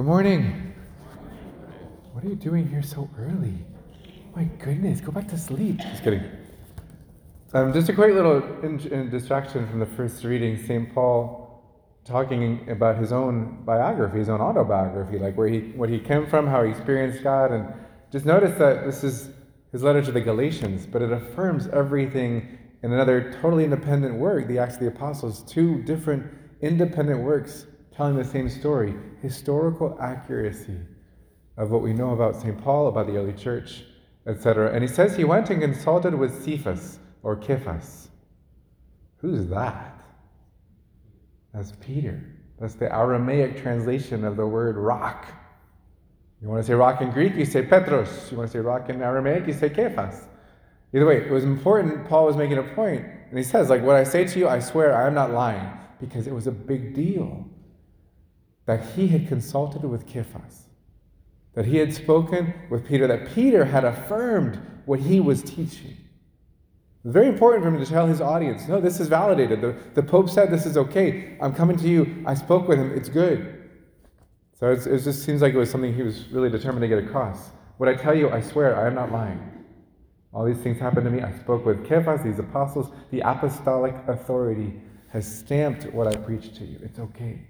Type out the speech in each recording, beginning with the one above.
Good morning. What are you doing here so early? My goodness, go back to sleep. Just kidding. Um, just a quick little in, in distraction from the first reading, St. Paul talking about his own biography, his own autobiography, like where he, what he came from, how he experienced God, and just notice that this is his letter to the Galatians, but it affirms everything in another totally independent work, the Acts of the Apostles, two different independent works telling the same story, historical accuracy of what we know about St. Paul, about the early church, etc. And he says he went and consulted with Cephas or Cephas. Who's that? That's Peter. That's the Aramaic translation of the word rock. You want to say rock in Greek, you say Petros. You want to say rock in Aramaic, you say Cephas. Either way, it was important. Paul was making a point, and he says, like, what I say to you, I swear I am not lying, because it was a big deal that he had consulted with Cephas, that he had spoken with Peter, that Peter had affirmed what he was teaching. Very important for him to tell his audience, no, this is validated. The, the Pope said this is okay. I'm coming to you. I spoke with him. It's good. So it just seems like it was something he was really determined to get across. What I tell you, I swear, I am not lying. All these things happened to me. I spoke with Cephas, these apostles. The apostolic authority has stamped what I preached to you. It's okay.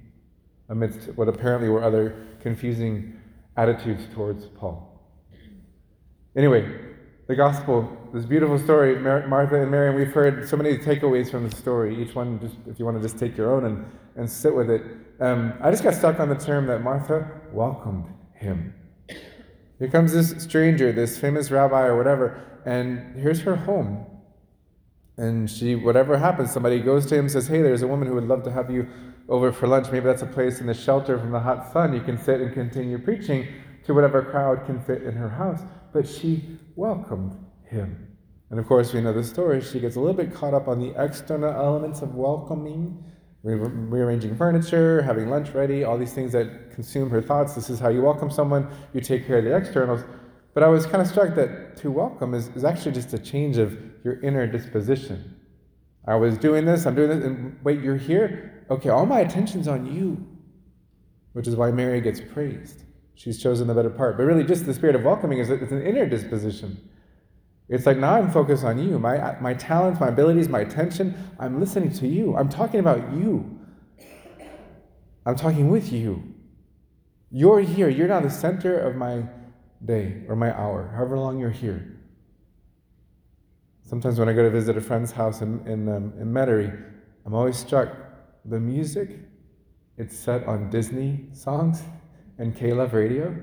Amidst what apparently were other confusing attitudes towards Paul. Anyway, the gospel, this beautiful story, Mar- Martha and Mary, and we've heard so many takeaways from the story. Each one, just if you want to just take your own and, and sit with it. Um, I just got stuck on the term that Martha welcomed him. Here comes this stranger, this famous rabbi or whatever, and here's her home. And she, whatever happens, somebody goes to him and says, Hey, there's a woman who would love to have you over for lunch. Maybe that's a place in the shelter from the hot sun. You can sit and continue preaching to whatever crowd can fit in her house. But she welcomed him. And of course, we know the story. She gets a little bit caught up on the external elements of welcoming, rearranging furniture, having lunch ready, all these things that consume her thoughts. This is how you welcome someone, you take care of the externals. But I was kind of struck that to welcome is, is actually just a change of your inner disposition. I was doing this, I'm doing this, and wait, you're here? Okay, all my attention's on you, which is why Mary gets praised. She's chosen the better part. But really, just the spirit of welcoming is it's an inner disposition. It's like now I'm focused on you, my, my talents, my abilities, my attention. I'm listening to you. I'm talking about you. I'm talking with you. You're here. You're now the center of my day or my hour, however long you're here. Sometimes when I go to visit a friend's house in, in, um, in Metairie, I'm always struck. The music, it's set on Disney songs and K-Love radio,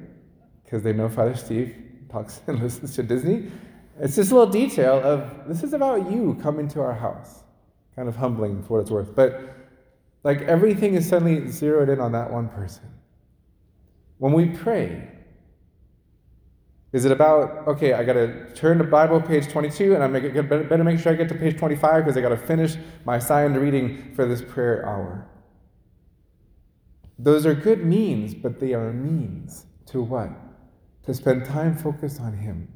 because they know Father Steve talks and listens to Disney. It's this little detail of this is about you coming to our house. Kind of humbling for what it's worth. But like everything is suddenly zeroed in on that one person. When we pray, is it about, okay, I got to turn to Bible page 22 and I make better make sure I get to page 25 because I got to finish my assigned reading for this prayer hour? Those are good means, but they are means to what? To spend time focused on Him.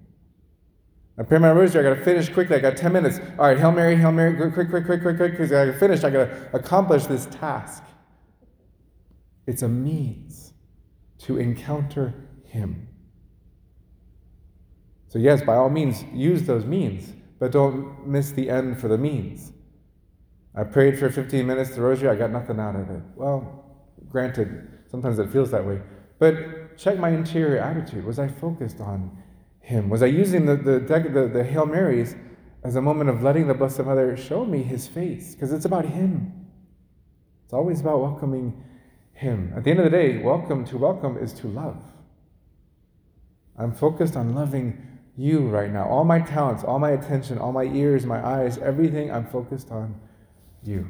I pray my rosary, I got to finish quickly. I got 10 minutes. All right, Hail Mary, Hail Mary, quick, quick, quick, quick, quick, because I got to finish. I got to accomplish this task. It's a means to encounter Him. So, yes, by all means, use those means, but don't miss the end for the means. I prayed for 15 minutes the rosary, I got nothing out of it. Well, granted, sometimes it feels that way. But check my interior attitude. Was I focused on Him? Was I using the, the, the, the Hail Marys as a moment of letting the Blessed Mother show me His face? Because it's about Him. It's always about welcoming Him. At the end of the day, welcome to welcome is to love. I'm focused on loving you right now. All my talents, all my attention, all my ears, my eyes, everything, I'm focused on you.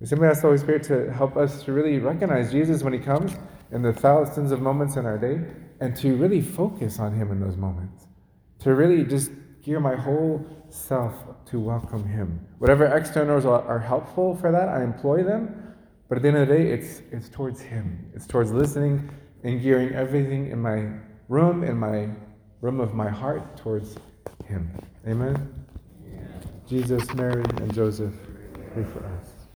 We simply ask the Holy Spirit to help us to really recognize Jesus when He comes in the thousands of moments in our day and to really focus on Him in those moments. To really just gear my whole self to welcome Him. Whatever externals are, helpful for that, I employ them. But at the end of the day, it's, it's towards Him. It's towards listening and gearing everything in my room, in my room of my heart towards Him. Amen? Jesus, Mary, and Joseph, pray for us.